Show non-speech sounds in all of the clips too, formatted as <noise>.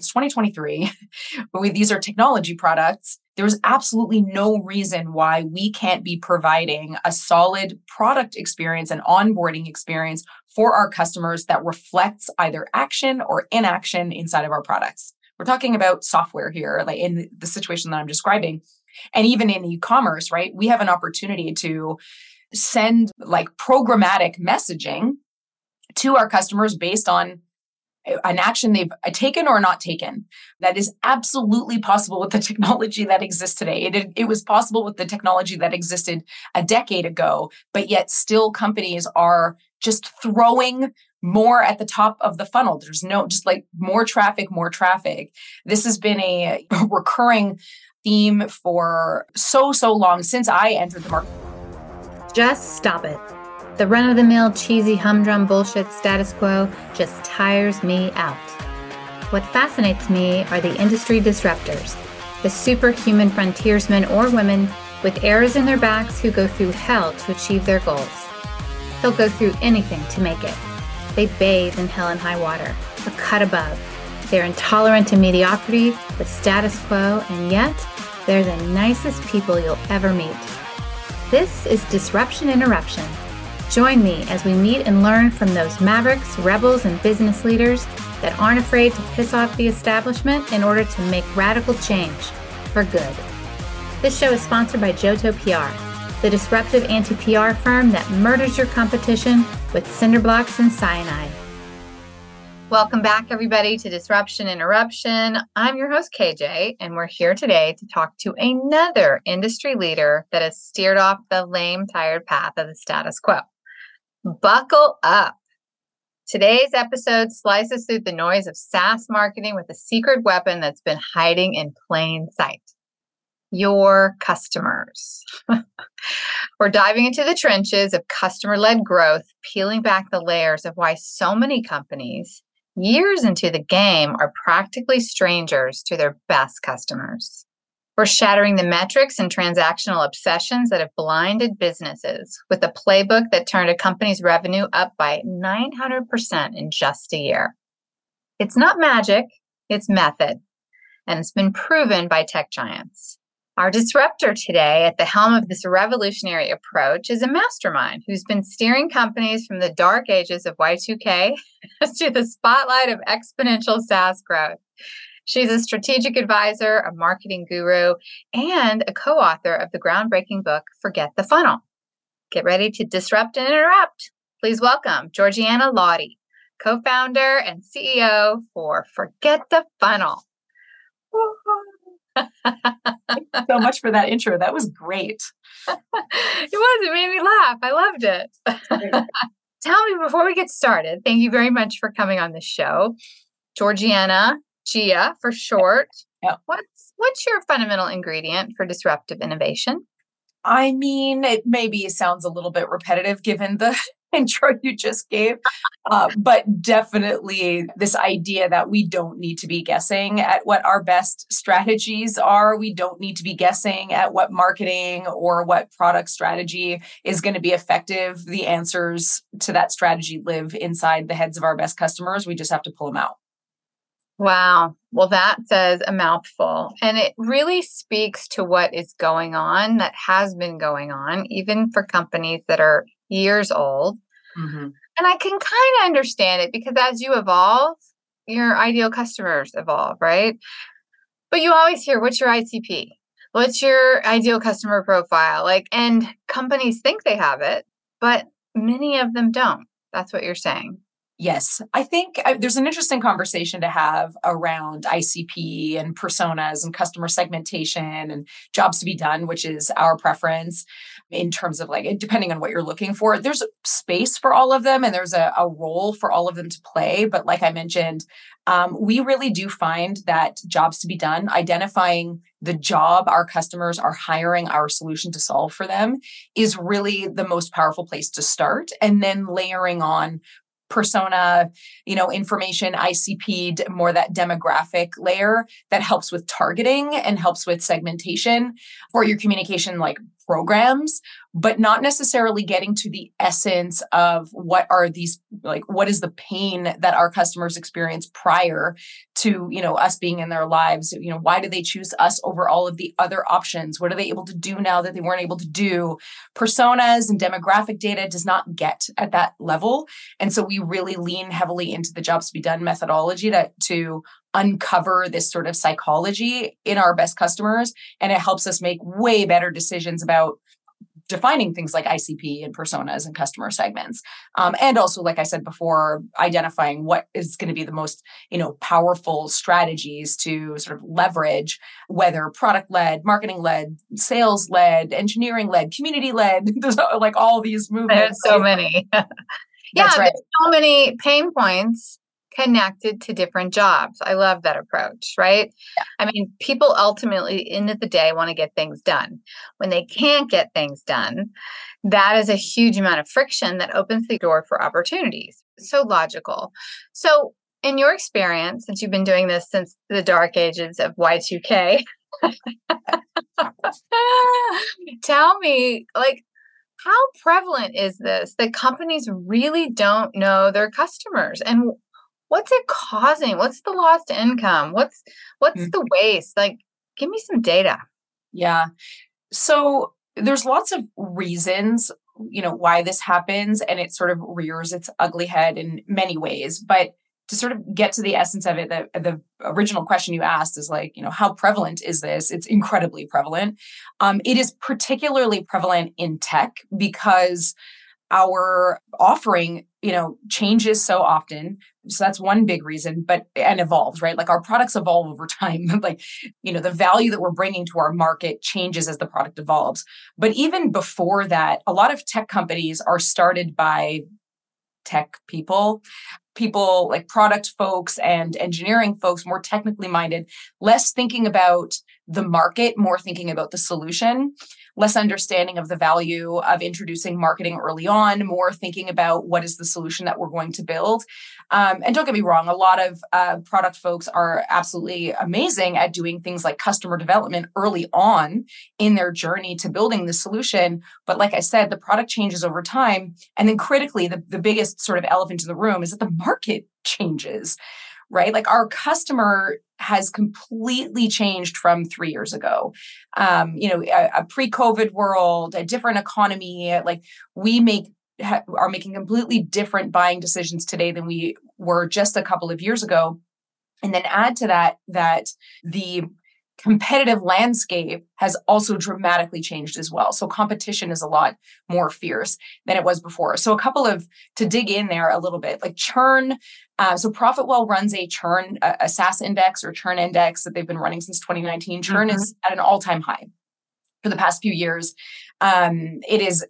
it's 2023. but <laughs> we, these are technology products. There's absolutely no reason why we can't be providing a solid product experience and onboarding experience for our customers that reflects either action or inaction inside of our products. We're talking about software here, like in the situation that I'm describing. And even in e-commerce, right? We have an opportunity to send like programmatic messaging to our customers based on an action they've uh, taken or not taken. That is absolutely possible with the <laughs> technology that exists today. It, it was possible with the technology that existed a decade ago, but yet still companies are just throwing more at the top of the funnel. There's no, just like more traffic, more traffic. This has been a <laughs> recurring theme for so, so long since I entered the market. Just stop it. The run of the mill, cheesy, humdrum bullshit status quo just tires me out. What fascinates me are the industry disruptors, the superhuman frontiersmen or women with arrows in their backs who go through hell to achieve their goals. They'll go through anything to make it. They bathe in hell and high water, a cut above. They're intolerant to mediocrity, the status quo, and yet they're the nicest people you'll ever meet. This is Disruption Interruption. Join me as we meet and learn from those mavericks, rebels, and business leaders that aren't afraid to piss off the establishment in order to make radical change for good. This show is sponsored by JoTo PR, the disruptive anti PR firm that murders your competition with cinder blocks and cyanide. Welcome back, everybody, to Disruption Interruption. I'm your host, KJ, and we're here today to talk to another industry leader that has steered off the lame, tired path of the status quo. Buckle up. Today's episode slices through the noise of SaaS marketing with a secret weapon that's been hiding in plain sight your customers. <laughs> We're diving into the trenches of customer led growth, peeling back the layers of why so many companies years into the game are practically strangers to their best customers. We're shattering the metrics and transactional obsessions that have blinded businesses with a playbook that turned a company's revenue up by 900% in just a year. It's not magic, it's method, and it's been proven by tech giants. Our disruptor today at the helm of this revolutionary approach is a mastermind who's been steering companies from the dark ages of Y2K <laughs> to the spotlight of exponential SaaS growth. She's a strategic advisor, a marketing guru, and a co author of the groundbreaking book, Forget the Funnel. Get ready to disrupt and interrupt. Please welcome Georgiana Laudi, co founder and CEO for Forget the Funnel so much for that intro. That was great. <laughs> it was. It made me laugh. I loved it. <laughs> Tell me before we get started, thank you very much for coming on the show. Georgiana, Gia for short. Yeah. What's what's your fundamental ingredient for disruptive innovation? I mean, it maybe sounds a little bit repetitive given the <laughs> intro you just gave. Uh, but definitely this idea that we don't need to be guessing at what our best strategies are. We don't need to be guessing at what marketing or what product strategy is going to be effective. The answers to that strategy live inside the heads of our best customers. We just have to pull them out. Wow. Well, that says a mouthful. And it really speaks to what is going on that has been going on, even for companies that are years old. Mm-hmm. And I can kind of understand it because as you evolve, your ideal customers evolve, right? But you always hear, what's your ICP? What's your ideal customer profile? Like, and companies think they have it, but many of them don't. That's what you're saying. Yes, I think I, there's an interesting conversation to have around ICP and personas and customer segmentation and jobs to be done, which is our preference in terms of like, depending on what you're looking for. There's space for all of them and there's a, a role for all of them to play. But like I mentioned, um, we really do find that jobs to be done, identifying the job our customers are hiring our solution to solve for them is really the most powerful place to start. And then layering on persona, you know, information, ICP, more that demographic layer that helps with targeting and helps with segmentation for your communication, like programs but not necessarily getting to the essence of what are these like what is the pain that our customers experience prior to you know us being in their lives you know why do they choose us over all of the other options? What are they able to do now that they weren't able to do? Personas and demographic data does not get at that level. And so we really lean heavily into the jobs to be done methodology to to uncover this sort of psychology in our best customers. And it helps us make way better decisions about defining things like ICP and personas and customer segments. Um, and also, like I said before, identifying what is going to be the most, you know, powerful strategies to sort of leverage, whether product led, marketing led, sales led, engineering led, community led, <laughs> like all these movements. <laughs> There's so many. yeah, right. there's so many pain points connected to different jobs. I love that approach, right? Yeah. I mean, people ultimately, end of the day, want to get things done. When they can't get things done, that is a huge amount of friction that opens the door for opportunities. So logical. So, in your experience, since you've been doing this since the dark ages of Y2K, <laughs> tell me, like, how prevalent is this that companies really don't know their customers and what's it causing? What's the lost income? What's what's mm-hmm. the waste? Like give me some data. Yeah. So there's lots of reasons, you know, why this happens and it sort of rears its ugly head in many ways, but to sort of get to the essence of it, the, the original question you asked is like, you know, how prevalent is this? It's incredibly prevalent. Um, it is particularly prevalent in tech because our offering you know changes so often. So that's one big reason but and evolves right? Like our products evolve over <laughs> time. Like you know the value that we're bringing to our market changes as the product evolves. But even before that a lot of tech companies are started by tech people people like product folks and engineering folks more technically minded less thinking about the market more thinking about the solution less understanding of the value of introducing marketing early on, more thinking about what is the solution that we're going to build. Um, and don't get me wrong, a lot of uh, product folks are absolutely amazing at doing things like customer development early on in their journey to building the solution. But like I said, the product changes over time. And then critically, the, the biggest sort of elephant in the room is that the market <laughs> changes right? Like our customer has completely changed from three years ago. Um, you know, a, a pre-COVID world, a different economy. Like we make ha, are making completely different buying decisions today than we were just a couple of years ago. And then add to that that the competitive landscape has also dramatically changed as well. So competition is a lot more fierce than it was before. So a couple of to dig in there a little bit, like churn. Uh, so Profitwell runs a churn, a, a, SaaS index or churn index that they've been running since 2019. Churn mm-hmm. is at an all-time high for the past few years. Um, it is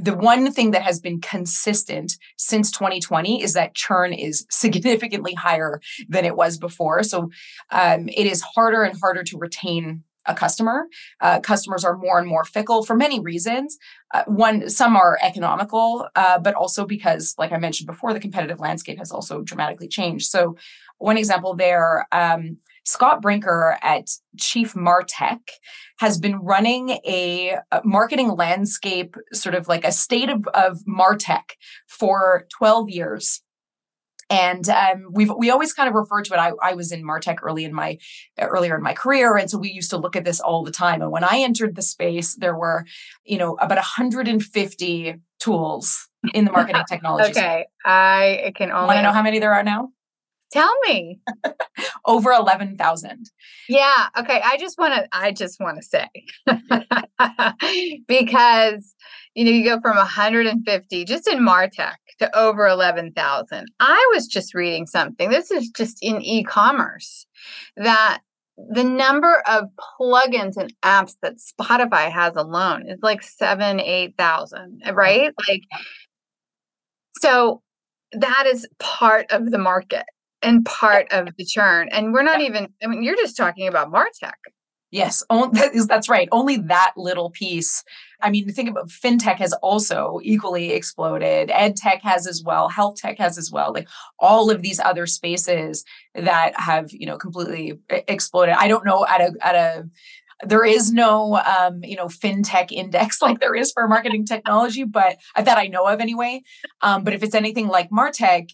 the one thing that has been consistent since 2020 is that churn is <laughs> significantly higher than it was before. So um, it is harder and harder to retain a customer. Uh, customers are more and more fickle for many reasons. Uh, one, some are economical, uh, but also because, like I mentioned before, the competitive landscape has also dramatically changed. So, one example there. Um, Scott Brinker at Chief Martech has been running a, marketing landscape, sort of like a state of, of Martech for 12 years. And um, we've we always kind of refer to it. I, I was in Martech early in my earlier in my career, and so we used to look at this all the time. And when I entered the space, there were, you know, about 150 tools in the marketing technology. <laughs> okay, I can only. Want to know how many there are now? Tell me. <laughs> Over 11,000. Yeah, okay, I just want to I just want to say <laughs> because you know, you go from 150 just in Martech to over 11,000. I was just reading something. This is just in e-commerce that the number of plugins and apps that Shopify has alone is like seven, 8,000, eh, right? Like, so that is part of the market and part of the churn. And we're not even, I mean, you're just talking about Martech. Yes, that is, that's right. Only that little piece. I mean, think about fintech has also equally exploded. Ed tech has as well. Health tech has as well. Like all of these other spaces that have, you know, completely exploded. I don't know at a at a there is no um, you know fintech index <laughs> like there is for marketing technology but uh, that i know of anyway um, but if it's anything like martech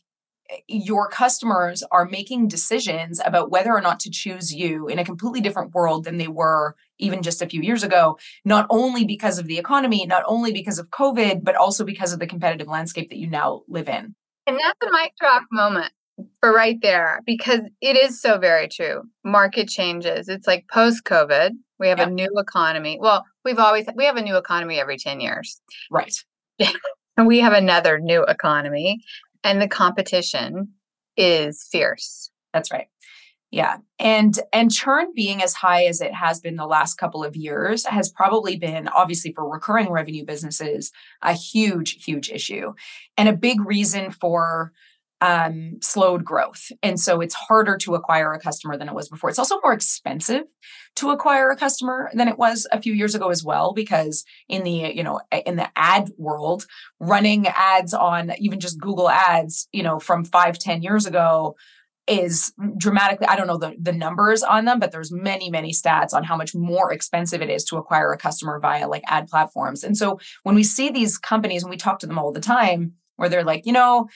Eh, your customers are making decisions about whether or not to choose you in a completely different world than they were even just a few years ago not only because of the economy not only because of covid but also because of the competitive landscape that you now live in and that's a mic drop moment for right there because it is so very true. Market changes. It's like post COVID, we have a new economy. Well, we've always we have a new economy every 10 years. Right. and <laughs> we have another new economy and the competition is fierce. That's right. Yeah. And and churn being as high as it has been the last couple of years has probably been obviously for recurring revenue businesses a huge huge issue and a big reason for um, slowed growth. And so it's harder to acquire a customer than it was before. It's also more expensive to acquire a customer than it was a few years ago as well, because in the, you know, in the ad world, running ads on even just Google ads, you know, from five ten years ago is dramatically i don't know the, the numbers on them but there's many many stats on how much more expensive it is to acquire a customer via like ad platforms and so when we see these companies and we talk to them all the time where they're like you know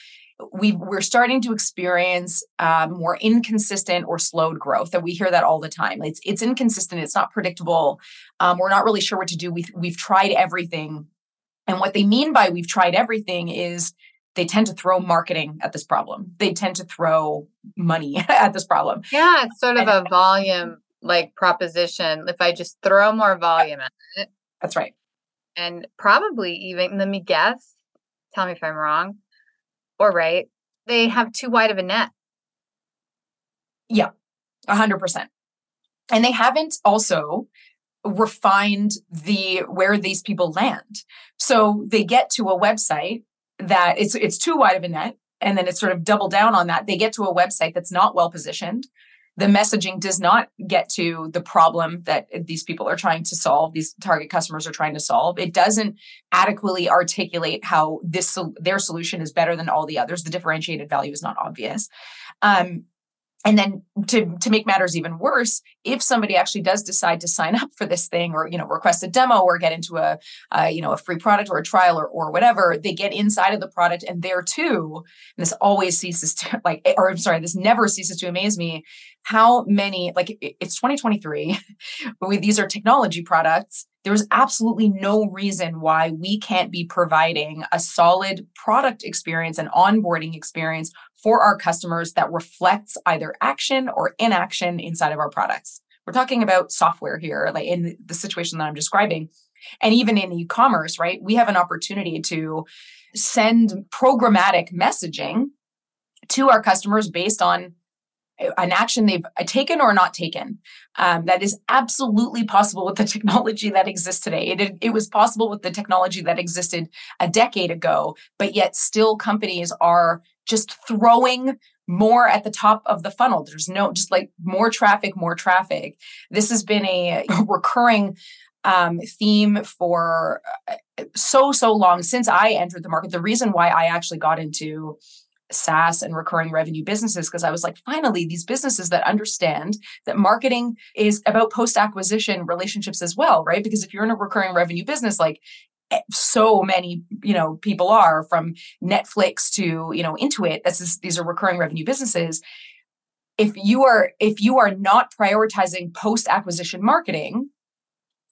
we we're starting to experience um, more inconsistent or slowed growth and we hear that all the time. It's it's inconsistent it's not predictable. Um, we're not really sure what to do. We've, we've tried everything and what they mean by we've tried everything is they tend to throw marketing at this problem. They tend to throw money <laughs> at this problem. Yeah it's sort of and, a volume like proposition. If i just throw more volume at it that's right. and probably even let me guess tell me if i'm wrong or right, they have too wide of a net. Yeah, 100%. And they haven't also refined the where these people land. So they get to a website that it's it's too wide of a net and then it's sort of double down on that. They get to a website that's not well positioned the messaging does not get to the problem that these people are trying to solve these target customers are trying to solve. It doesn't adequately articulate how this their solution is better than all the others. The differentiated value is not obvious. Um, and then to to make matters even worse if somebody actually does decide to sign <laughs> up for this thing or you know request a demo or get into a, a you know a free product or a trial or, or whatever they get inside of the product and there too and this always ceases to <laughs> like or i'm sorry this never ceases to amaze me how many like it's 2023 <laughs> these are technology products. There's absolutely no reason why we can't be providing a solid product experience and onboarding experience for our customers that reflects either action or inaction inside of our products. We're talking about software here, like in the situation that I'm describing. And even in e commerce, right? We have an opportunity to send programmatic messaging to our customers based on an action they've uh, taken or not taken. Um, that is absolutely possible with the technology that exists today. It, it was possible with the technology that existed a decade ago, but yet still companies are just throwing more at the top of the funnel. There's no, just like more traffic, more traffic. This has been a <laughs> recurring um, theme for uh, so, so long since I entered the market. The reason why I actually got into SaaS and recurring revenue businesses because I was like, finally, these businesses that understand that marketing is about post acquisition relationships as well, right? Because if you're in a recurring revenue business, like so many you know people are from netflix to you know intuit this is these are recurring revenue businesses if you are if you are not prioritizing post acquisition marketing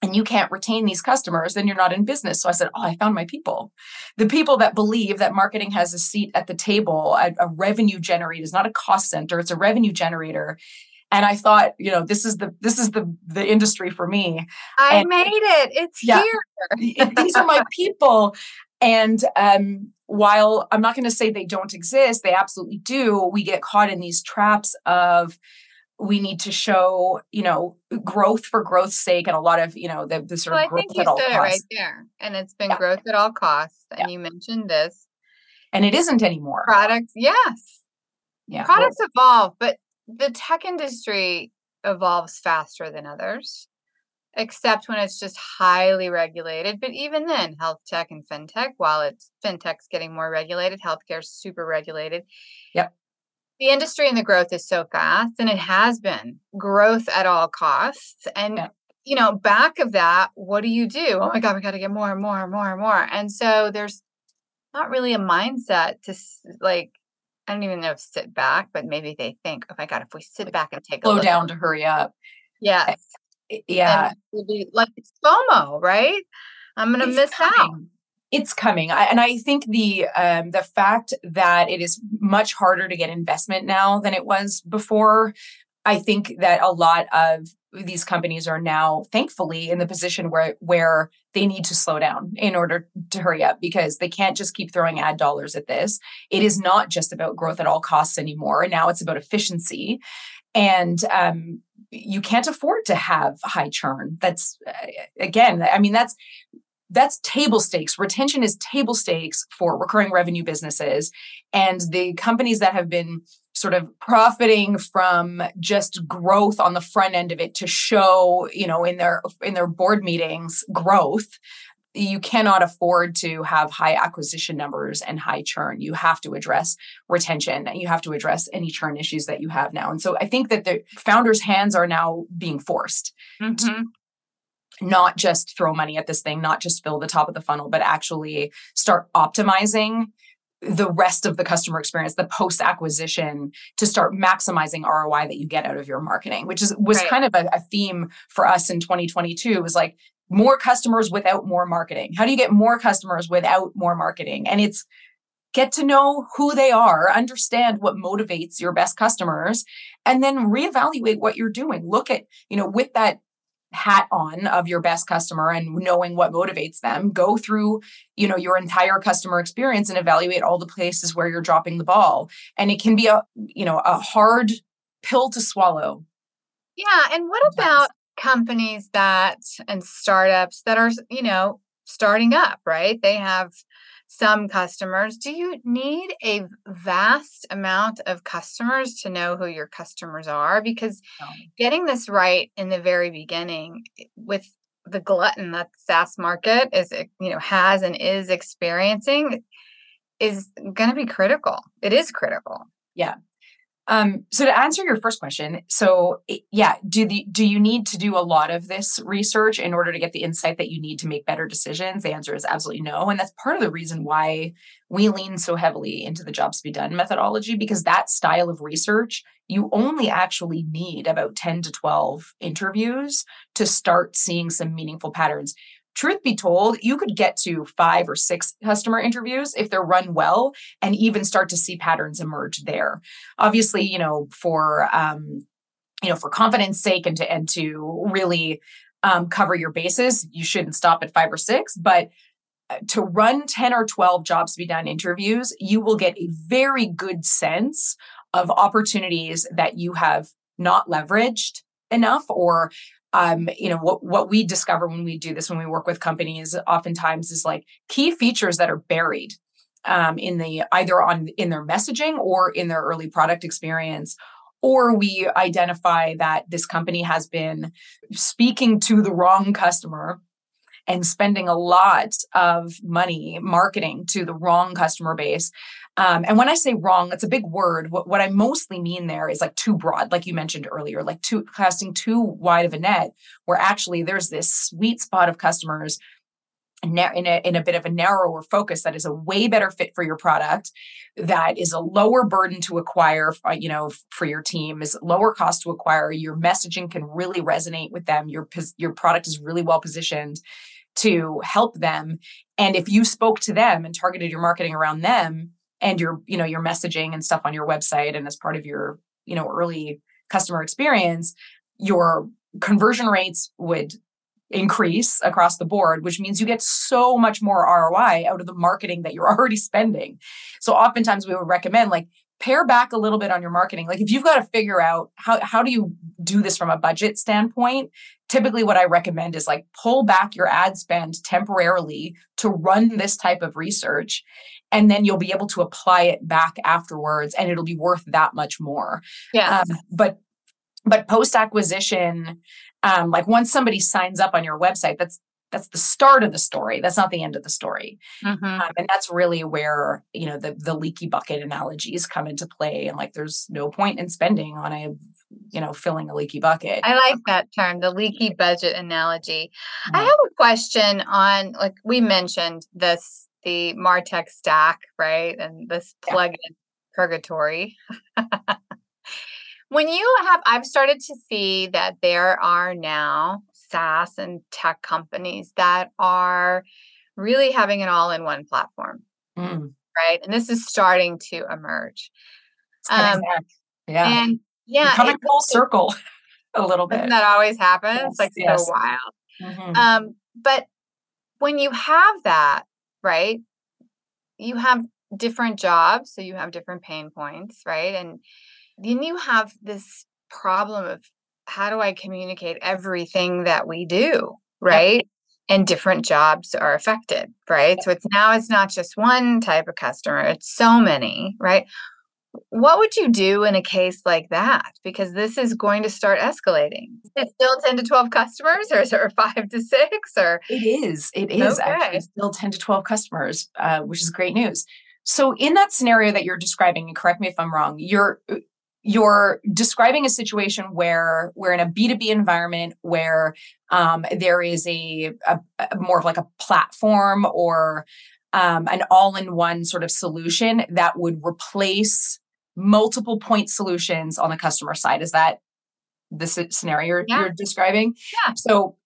and you can't retain these customers, then you're not in business. So I said, Oh, I found my people. The people that believe that marketing has a seat at the table, a, a revenue generator is not a cost center, it's a revenue generator. And I thought, you know, this is the this is the the industry for me. I and, made it. It's yeah, here. these are my people. And um, while I'm not going to say they don't exist, they absolutely do. We get caught in these traps of we need to show, you know, growth for growth's sake and a lot of, you know, the, the sort well, of growth I think you at all said costs. it right there. And it's been yeah. growth at all costs. And yeah. you mentioned this. And it isn't anymore. Products, yes. Yeah. Products well, evolve, but the tech industry evolves faster than others, except when it's just highly regulated. But even then, health tech and fintech, while it's fintech's getting more regulated, healthcare is super regulated. Yep the industry and the growth is so fast and it has been growth at all costs and yeah. you know, back of that, what do you do? Oh my God, we got to get more and more and more and more. And so there's not really a mindset to like, I don't even know if sit back, but maybe they think, oh my God, if we sit back and take slow a slow down to hurry up. Yes. Yeah. Be like FOMO, right? I'm going to miss coming. out it's coming I, and i think the um, the fact that it is much harder to get investment now than it was before i think that a lot of these companies are now thankfully in the position where where they need to slow down in order to hurry up because they can't just keep throwing ad dollars at this it is not just about growth at all costs anymore now it's about efficiency and um, you can't afford to have high churn that's uh, again i mean that's that's table stakes. Retention is table stakes for recurring revenue businesses. And the companies that have been sort of profiting from just growth on the front end of it to show, you know, in their in their board meetings growth, you cannot afford to have high acquisition numbers and high churn. You have to address retention and you have to address any churn issues that you have now. And so I think that the founders' hands are now being forced mm-hmm not just throw money at this thing, not just fill the top of the funnel, but actually start optimizing the rest of the customer experience, the post acquisition to start maximizing ROI that you get out of your marketing, which is was right. kind of a, a theme for us in 2022 was like more customers without more marketing. How do you get more customers without more marketing? And it's get to know who they are, understand what motivates your best customers, and then reevaluate what you're doing. Look at, you know, with that hat on of your best customer and knowing what motivates them go through you know your entire customer experience and evaluate all the places where you're dropping the ball. And it can be a you know a hard pill to swallow. Yeah and what about companies that and startups that are you know starting up right? They have some customers. Do you need a vast amount of customers to know who your customers are? Because getting this right in the very beginning eh, with the glutton that the SaaS market is, eh, you know, has and is experiencing is going to be critical. It is critical. Yeah. Um, so to answer your first question, so yeah, do the do you need to do a lot of this research in order to get the insight that you need to make better decisions? The answer is absolutely no, and that's part of the reason why we lean so heavily into the jobs to be done methodology because that style of research you only actually need about 10 to 12 interviews to start seeing some meaningful patterns truth be told, you could get to five or six customer interviews if they're run well and even start to see patterns emerge there. Obviously, you know, for um, you know, for confidence sake and to and to really um, cover your bases, you shouldn't stop at five or six, but uh, to run 10 or 12 jobs to be done interviews, you will get a very good sense of opportunities that you have not leveraged enough or um, you know what what we discover when we do this when we work with companies oftentimes is like key features that are buried um, in the either on in their messaging or in their early product experience or we identify that this company has been speaking to the wrong customer and spending a lot of money marketing to the wrong customer base um, and when I say wrong, that's a big word. What, what I mostly mean there is like too broad, like you mentioned earlier, like too casting too wide of a net, where actually there's this sweet spot of customers in a, in a bit of a narrower focus that is a way better fit for your product that is a lower burden to acquire uh, you know for your team is lower cost to acquire. Your messaging can really resonate with them. Your your product is really well positioned to help them. And if you spoke to them and targeted your marketing around them and your you know your messaging and stuff on your website and as part of your you know early customer experience your conversion rates would increase across the board which means you get so much more ROI out of the marketing that you're <laughs> already spending. So oftentimes we would recommend like pare back a little bit on your marketing. Like if you've got to figure out how how do you do this from a budget standpoint typically what i recommend is like pull back your ad spend temporarily to run this type of research and then you'll be able to apply it back afterwards and it'll be worth that much more. Yeah um, but but post acquisition um, like once somebody signs up on your website that's that's the start of the story. That's not the end of the story. Mm-hmm. um, and that's really where you know the the leaky bucket analogies come into play and like there's no point in spending on a you know filling a leaky bucket. I like that term the leaky <laughs> budget analogy. Mm-hmm. i have a question on like we mentioned this the martech stack right and this plugin yeah. purgatory. <laughs> When you have i've started to see that there are now saas and tech companies that are really having an all-in-one platform. Mm. right? And this is starting to emerge. Um, yeah. and yeah coming full circle <laughs> a little bit. that always happens yes, like yes. so wild. Mm-hmm. um but when you have that right? You have different jobs so you have different pain points right? And then you have this problem of how do i communicate everything that we do right? And different jobs are affected right? So it's now it's not just one type of customer it's so many right what would you do in a case like that? Because this is going to start escalating. It's still 10 to 12 customers or is it 5 to 6 or it is it is okay. actually still 10 to 12 customers uh, which is great news. So in that scenario that you're describing and correct me if i'm wrong you're you're describing a situation where we're in a b2b environment where um, there is a, a, a, more of like a platform or um, an all-in-one sort of solution that would replace multiple point solutions on the customer side is that the scenario you're, yeah. you're describing yeah so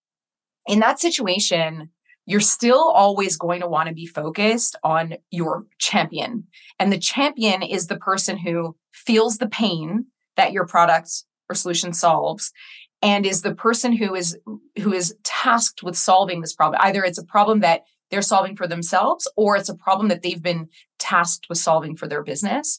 in that situation you're still always going to want to be focused on your champion. And the champion is the person who feels the pain that your product or solution solves and is the person who is who is tasked with solving this problem. Either it's a problem that they're solving for themselves or it's a problem that they've been tasked with solving for their business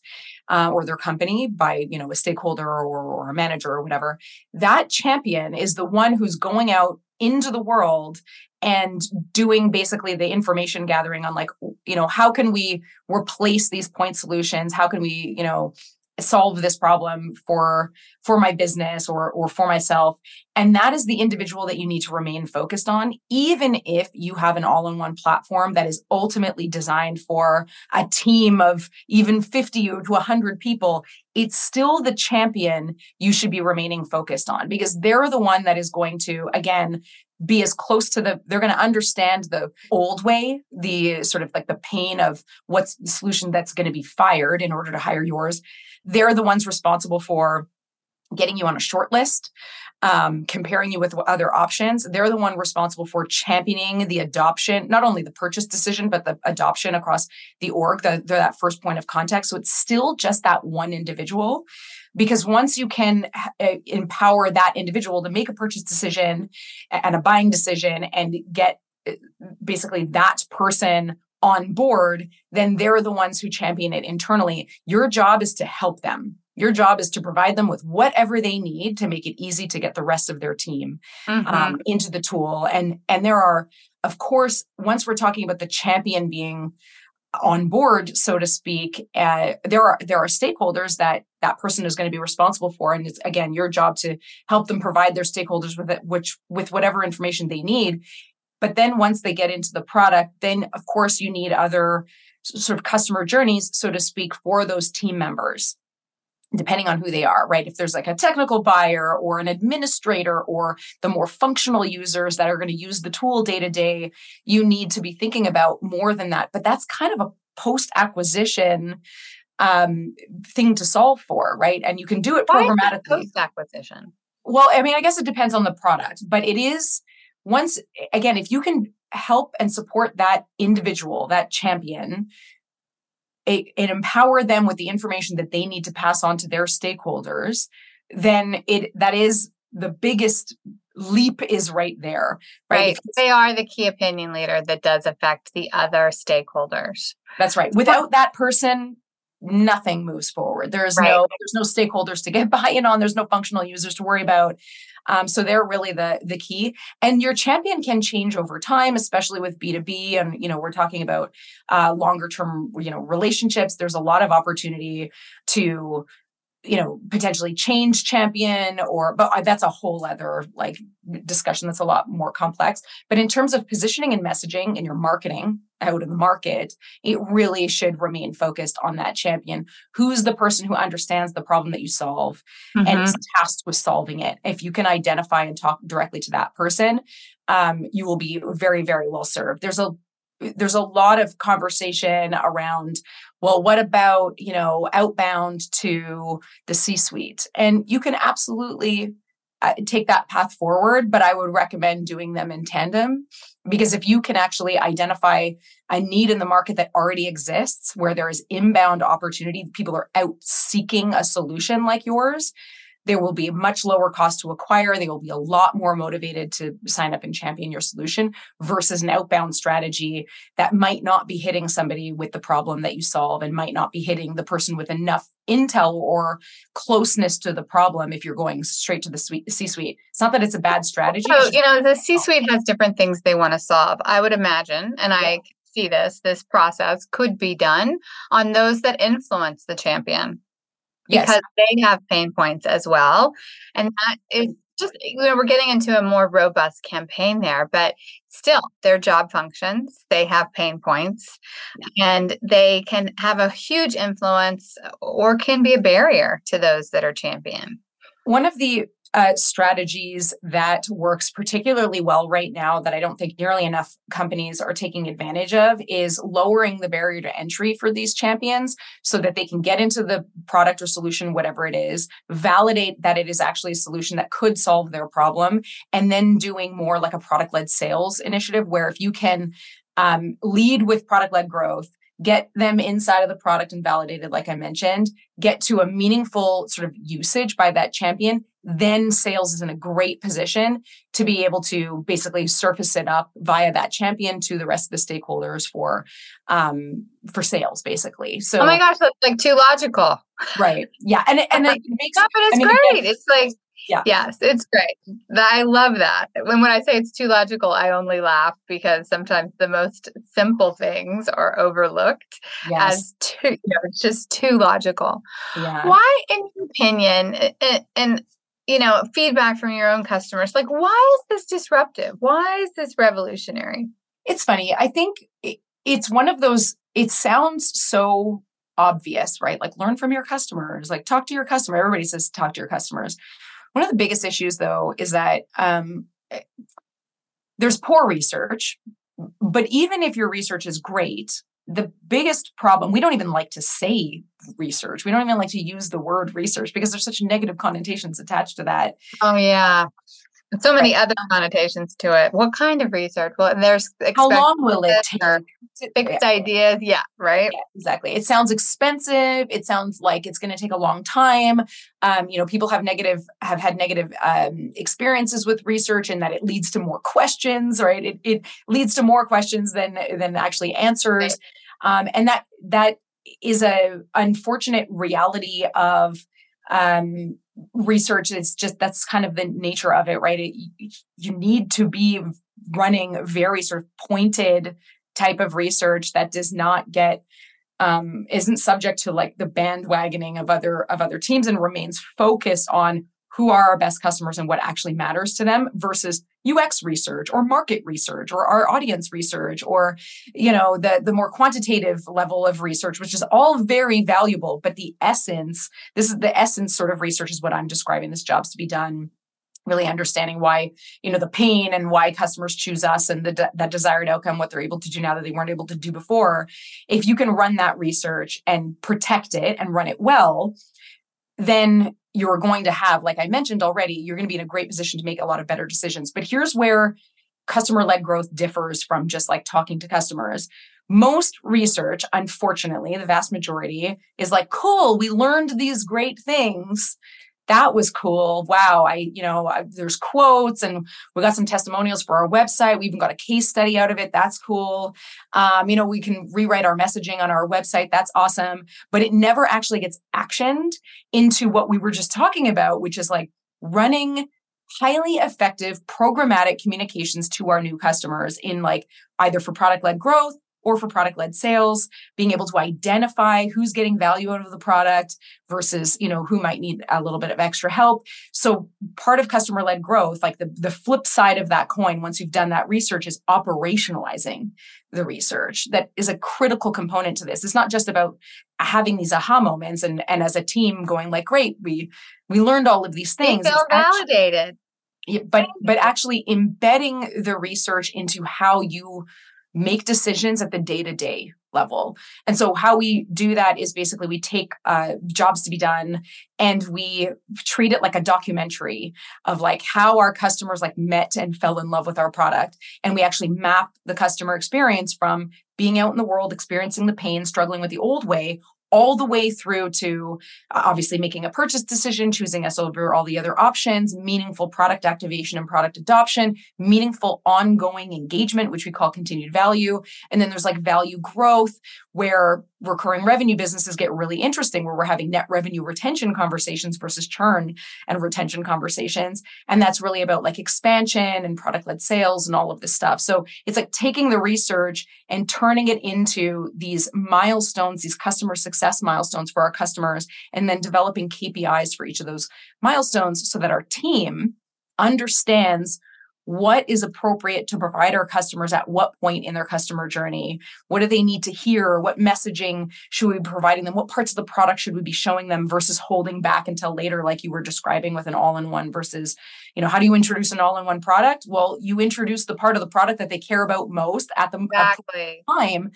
uh, or their company by you know a stakeholder or, or a manager or whatever that champion is the one who's going out into the world and doing basically the information gathering on like you know how can we replace these point solutions? How can we you know solve this problem for for my business or or for myself. And that is the individual that you need to remain focused on even if you have an all-in-one platform that is ultimately designed for a team of even 50 to 100 people. It's still the champion you should be remaining focused on because they're the one that is going to again be as close to the they're going to understand the old way the sort of like the pain of what's the solution that's going to be fired in order to hire yours. They're the ones responsible for getting you on a short list um, comparing you with other options. They're the one responsible for championing the adoption not only the purchase decision but the adoption across the org the, they're that first point of contact. So it's still just that one individual because once you can uh, empower that individual to make a purchase decision and a buying decision and get uh, basically that person on board, then they're the ones who champion it internally. Your job is to help them. Your job is to provide them with whatever they need to make it easy to get the rest of their team mm-hmm. um, into the tool. And and there are, of course, once we're talking about the champion being on board so to speak uh, there are there are stakeholders that that person is going to be responsible for and it's again your job to help them provide their stakeholders with it which with whatever information they need. But then once they get into the product then of course you need other sort of customer journeys so to speak for those team members depending on who they are, right? If there's like a technical buyer or an administrator or the more functional users that are going to use the tool day to day, you need to be thinking about more than that. But that's kind of a post acquisition um, thing to solve for, right? And you can do it programmatically. Post acquisition. Well, I mean, I guess it depends on the product, but it is once again, if you can help and support that individual, that champion, it, it empower them with the information that they need to pass on to their stakeholders, then it that is the biggest leap is right there. Right. right. They are the key opinion leader that does affect the other stakeholders. That's right. Without that person, nothing moves forward. There's right. no there's no stakeholders to get <laughs> buy-in on. There's no functional users to worry about. Um, so they're really the the key. And your champion can change over time, especially with B2B. And you know, we're talking about uh, longer term, you know, relationships. There's a lot of opportunity to you know potentially change champion or but that's a whole other like discussion that's a lot more complex. But in terms of positioning and messaging and your marketing out in the market it really should remain focused on that champion. Who's the person who understands the problem that you solve mm-hmm. and is tasked with solving it? If you can identify and talk directly to that person um, you will be very very well served. There's a there's a lot of conversation around well what about you know outbound to the c suite and you can absolutely uh, take that path forward but i would recommend doing them in tandem because if you can actually identify a need in the market that already exists where there is inbound opportunity people are out seeking a solution like yours there will be a much lower cost to acquire. They will be a lot more motivated to sign up and champion your solution versus an outbound strategy that might not be hitting somebody with the problem that you solve and might not be hitting the person with enough intel or closeness to the problem if you're going straight to the C suite. It's not that it's a bad strategy. So, you know, the C suite has different things they want to solve. I would imagine, and yeah. I see this, this process could be done on those that influence the champion because yes. they have pain points as well. And that is just, you know, we're getting into a more robust campaign there, but still, their job functions, they have pain points, and they can have a huge influence or can be a barrier to those that are champion. One of the uh, strategies that works particularly well right now that I don't think nearly enough companies are taking advantage of is lowering the barrier to entry for these champions so that they can get into the product or solution, whatever it is, validate that it is actually a solution that could solve their problem, and then doing more like a product led sales initiative where if you can um, lead with product led growth get them inside of the product and validated, like I mentioned, get to a meaningful sort of usage by that champion, then sales is in a great position to be able to basically surface it up via that champion to the rest of the stakeholders for um for sales basically. So oh my gosh that's like too logical. Right. Yeah. And and it <laughs> makes but it's I mean, great. it's like yeah. Yes, it's great. I love that. When when I say it's too logical, I only laugh because sometimes the most simple things are overlooked yes. as too, you know, it's just too logical. Yeah. Why, in your opinion, and, and you know, feedback from your own customers, like why is this disruptive? Why is this revolutionary? It's funny. I think it, it's one of those. It sounds so obvious, right? Like learn from your customers, like talk to your customer. Everybody says talk to your customers. One of the biggest issues, though, is that um, eh, there's poor research. But even if your research is great, the biggest problem, we don't even like to say research. We don't even like to use the word research because there's such negative connotations attached to that. Oh, yeah so many other connotations to it. What kind of research? Well, there's how long will it take? Fixed yeah. ideas, yeah, right. Yeah, exactly. It sounds expensive. It sounds like it's going to take a long time. Um, you know, people have negative have had negative um, experiences with research, and that it leads to more questions. Right? It it leads to more questions than than actually answers, right. um, and that that is a unfortunate reality of um, research is just that's kind of the nature of it right? It, you need to be running very sort of pointed type of research that does not get um, isn't subject to like the bandwagoning of other of other teams and remains focused on who are our best customers and what actually matters to them versus UX research or market research or our audience research or you know the the more quantitative level of research which is all very valuable. But the essence this is the essence sort of research is what I'm describing this jobs to be done really understanding why you know the pain and why customers choose us and the de- that desired outcome what they're able to do now that they weren't able to do before. If you can run that research and protect it and run it well then you're going to have, like I mentioned already, you're going to be in a great position to make a lot of better decisions. But here's where customer led growth differs from just like talking to customers. Most research, unfortunately, the vast majority is like, cool, we learned these great things that was cool. Wow. I, you know, I, there's quotes and we got some testimonials for our website. We even got a case study out of it. That's cool. Um, you know, we can rewrite our messaging on our website. That's awesome. But it never actually gets actioned into what we were just talking about, which is like running highly effective programmatic communications to our new customers in like either for product led growth or for product led sales, being able to identify who's getting value out of the product versus, you know, who might need a little bit of extra help. So part of customer led growth, like the, the flip side of that coin, once you've done that research is operationalizing the research that is a critical component to this. It's not just about having these aha moments and, and as a team going like, great, we, we learned all of these things. They feel validated. Actually, but, but actually embedding the research into how you make decisions at the day to day level. And so, how we do that is basically we take uh, jobs to be done and we treat it like a documentary of like how our customers like met and fell in love with our product. And we actually map the customer experience from being out in the world, experiencing the pain, struggling with the old way, all the way through to uh, obviously making a purchase decision, choosing us over all the other options, meaningful product activation and product adoption, meaningful ongoing engagement, which we call continued value. And then there's like value growth, where recurring revenue businesses get really interesting, where we're having net revenue retention conversations versus churn and retention conversations. And that's really about like expansion and product led sales and all of this stuff. So it's like taking the research and turning it into these milestones, these customer success milestones for our customers, and then developing KPIs for each of those milestones so that our team understands what is appropriate to provide our customers at what point in their customer journey? What do they need to hear? What messaging should we be providing them? What parts of the product should we be showing them versus holding back until later like you were describing with an all-in-one versus you know how do you introduce an all-in-one product? Well you introduce the part of the product that they care about most at the exactly. time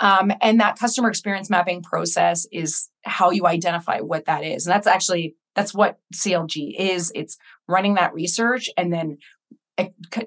um, and that customer experience mapping process is how you identify what that is and that's actually that's what clg is. It's running that research and then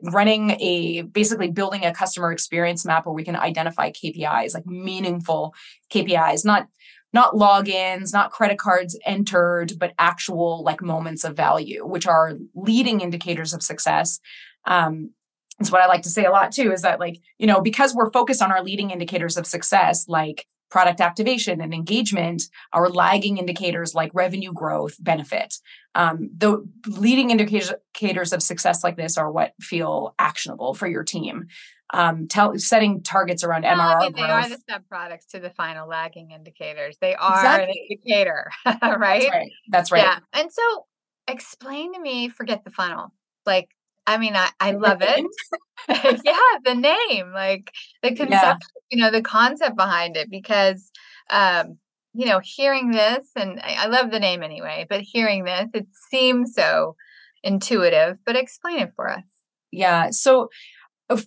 running a basically building a customer experience map where we can identify KPIs, like meaningful KPIs, not not logins, not credit cards entered, but actual like moments of value, which are leading indicators of success. Um, it's what I like to say a lot too is that like, you know, because we're focused on our leading indicators of success, like product activation and engagement, are lagging indicators like revenue growth benefit. Um, the leading indicators of success like this are what feel actionable for your team. Um, tell, setting targets around MRR. I mean, they are the sub products to the final lagging indicators. They are exactly. an indicator, <laughs> right? That's right. That's right. Yeah. And so, explain to me. Forget the funnel. Like I mean, I, I love it. <laughs> yeah, the name, like the concept, <laughs> yeah. you know, the concept behind it, because, um, you know, hearing this, and I, I love the name anyway, but hearing this, it seems so intuitive. But explain it for us. Yeah. So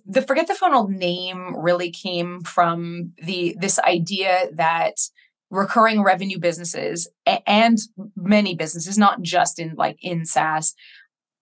the forget the funnel name really came from the this idea that recurring revenue businesses and many businesses not just in like in SaaS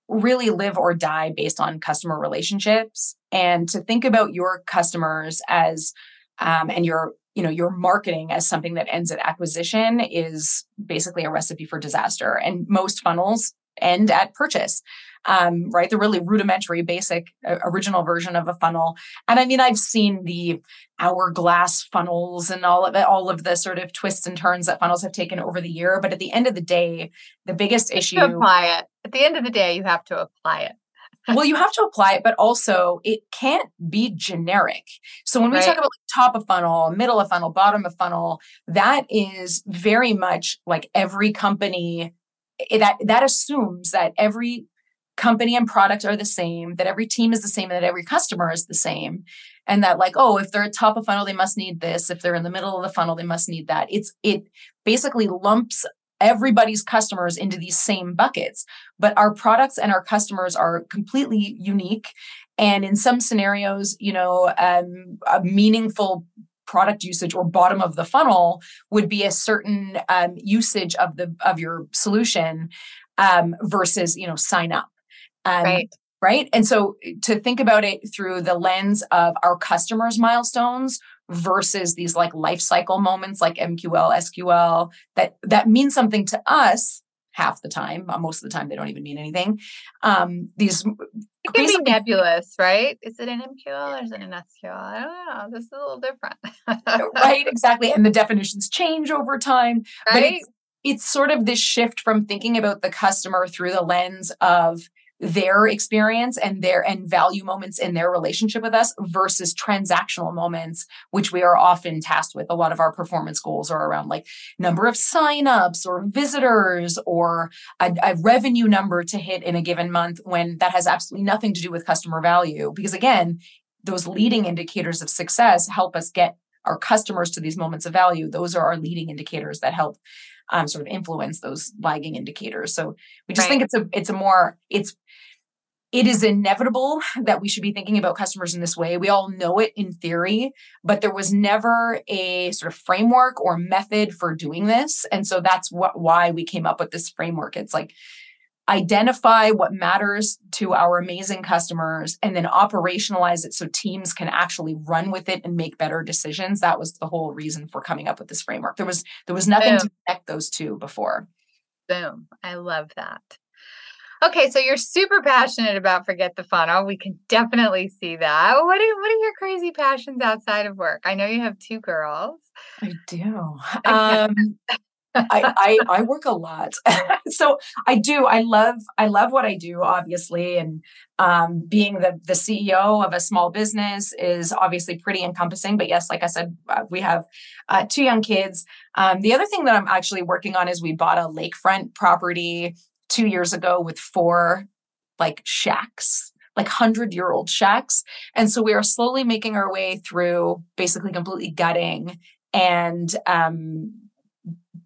really live or die based on customer relationships and to think about your customers as um, and your you know your marketing as something that ends at acquisition is basically a recipe for disaster and most funnels end at purchase um, right? The really rudimentary, basic, uh, original version of a funnel. And I mean, I've seen the hourglass funnels and all of it, all of the sort of twists and turns that funnels have taken over the year. But at the end of the day, the biggest issue. At the end of the day, you have to apply it. well, you have to apply it, but also it can't be generic. So when we right. talk about like top of funnel, middle of funnel, bottom of funnel, that is very much like every company eh, that that assumes that every company and product are the same, that every team is the same, and that every customer is the same. And that, like, oh, if they're at top of funnel, they must need this. If they're in the middle of the funnel, they must need that. It's it basically lumps everybody's customers into these same buckets. But our products and our customers are completely unique. And in some scenarios, you know, um, a meaningful product usage or bottom of the funnel would be a certain um, usage of the of your solution um, versus you know sign up um, right. Right. And so to think about it through the lens of our customers' milestones versus these like life cycle moments like MQL, SQL, that that means something to us half the time. Uh, most of the time, they don't even mean anything. Um, these it can be nebulous, right? Is it an MQL or is it an SQL? I don't know. This is a little different. right, <laughs> exactly. And the definitions change over time. Right. But it's, it's sort of this shift from thinking about the customer through the lens of their experience and their and value moments in their relationship with us versus transactional moments which we are often tasked with. A lot of our performance goals are around like number of signups or visitors or a, a revenue number to hit in a given month when that has absolutely nothing to do with customer value. Because again those leading indicators of success help us get our customers to these moments of value. Those are our leading indicators that help um, sort of influence those lagging indicators so we just right. think it's a it's a more it's it is inevitable that we should be thinking about customers in this way. We all know it in theory, but there was never a sort of framework or method for doing this. And so that's what why we came up with this framework. It's like identify what matters to our amazing customers and then operationalize it so teams can actually run with it and make better decisions. That was the whole reason for coming up with this framework. There was there was nothing Boom. to connect those two before. Boom. I love that. Okay, so you're super passionate about Forget the Funnel. We can definitely see that. What are what are your crazy passions outside of work? I know you have two girls. I do. <laughs> Um, I, <laughs> I, I work a lot, <laughs> so I do. I love I love what I do, obviously, and um, being the the CEO of a small business is obviously pretty encompassing. But yes, like I said, uh, we have uh, two young kids. Um, the other thing that I'm actually working on is we bought a lakefront property two years ago with four like shacks like 100 year old shacks. And so we are slowly making our way through basically completely gutting and um,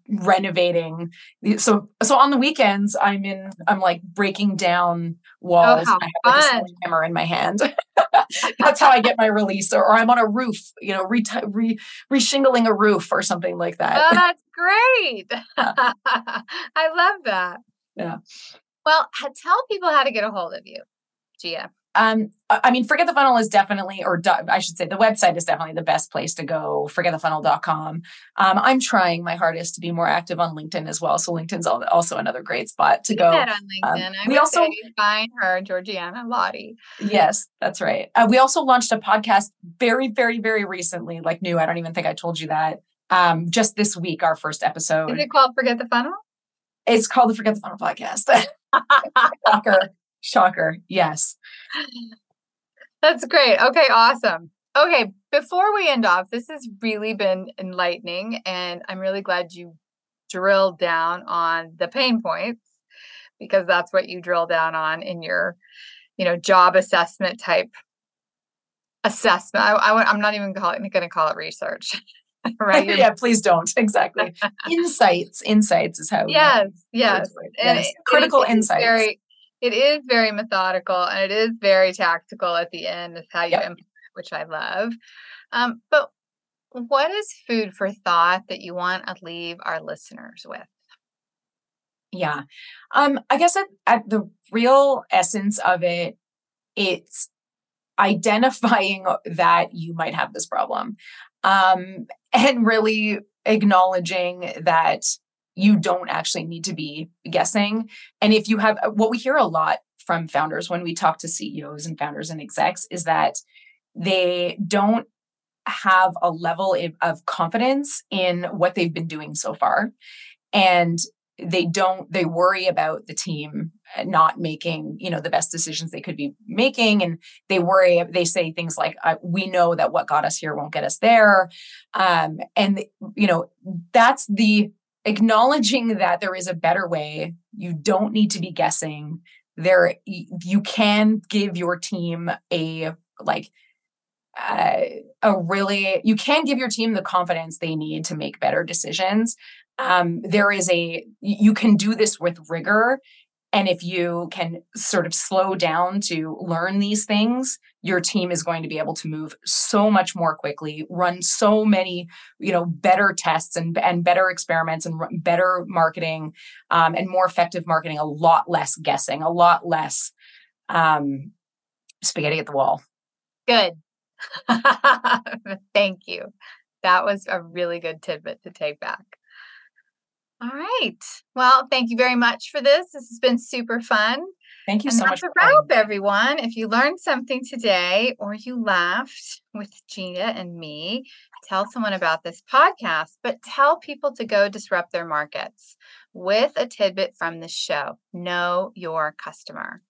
renovating. So so on the weekends, I'm in, I'm like breaking down walls. Oh, I have like a hammer in my hand. <laughs> That's how I get my release. Or, or I'm on a roof, you know, re, re reshingling a roof or something like that. Oh, <laughs> that's great. <laughs> I love that. Yeah. Well, tell people how to get a hold of you, Gia. Um, I mean, Forget the Funnel is definitely, or I should say, the website is definitely the best place to go. ForgetTheFunnel.com. Um, I'm trying my hardest to be more active on LinkedIn as well. So LinkedIn's also another great spot to go. on um, LinkedIn. Um, we also find her, Georgiana Laudi. Yes, that's right. Uh, we also launched a podcast very, very, very recently, like new. I don't even think I told you that. Um, just this week, our first episode. Is it called Forget the Funnel? It's called the Forget the Funnel podcast. <laughs> shocker. Shocker. Yes. That's great. Okay, awesome. Okay, before we end off, this has really been enlightening, and I'm really glad you drilled down on the pain points because that's what you drill down on in your, you know, job assessment type assessment. I, I, am not even going to call it research. <laughs> right? <laughs> yeah, please don't. Exactly. <laughs> insights. Insights is how. Yes, yes. And yes. critical it, insights. Very, it is very methodical and it is very tactical at the end. Is how you yep. implement, which I love. Um, but what is food for thought that you want to leave our listeners with? Yeah. Um, I guess at, at the real essence of it, it's identifying <laughs> that you might have this problem um, and really acknowledging that you don't actually need to be guessing. And if you have uh, what we hear a lot from founders when we talk to CEOs and founders and execs is that they don't have a level of confidence in what they've been doing so far. And they don't they worry about the team not making you know the best decisions they could be making and they worry they say things like uh, we know that what got us here won't get us there um, and you know that's the acknowledging that there is a better way. You don't need to be guessing. There you can give your team a like uh, a really you can give your team the confidence they need to make better decisions. Um, there is a you can do this with rigor and if you can sort of slow down to learn these things your team is going to be able to move so much more quickly run so many you know better tests and, and better experiments and better marketing um, and more effective marketing a lot less guessing a lot less um, spaghetti at the wall. Good. <laughs> Thank you. That was a really good tidbit to take back all right. Well, thank you very much for this. This has been super fun. Thank you and so much. For wrap, everyone. If you learned something today or you laughed with Gina and me, tell someone about this podcast, but tell people to go disrupt their markets with a tidbit from the show. Know your customer.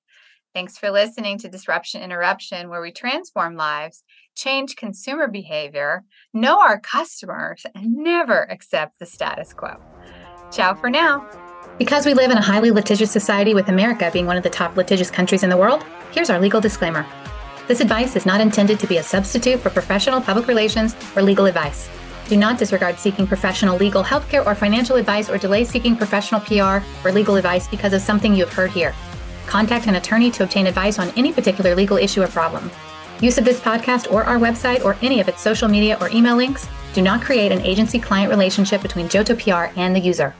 Thanks for listening to Disruption Interruption, where we transform lives, change consumer behavior, know our customers, and never accept the status quo. Ciao for now. Because we live in a highly litigious society, with America being one of the top litigious countries in the world, here's our legal disclaimer. This advice is not intended to be a substitute for professional public relations or legal advice. Do not disregard seeking professional legal, healthcare, or financial advice or delay seeking professional PR or legal advice because of something you have heard here. Contact an attorney to obtain advice on any particular legal issue or problem. Use of this podcast or our website or any of its social media or email links do not create an agency client relationship between JoTo PR and the user.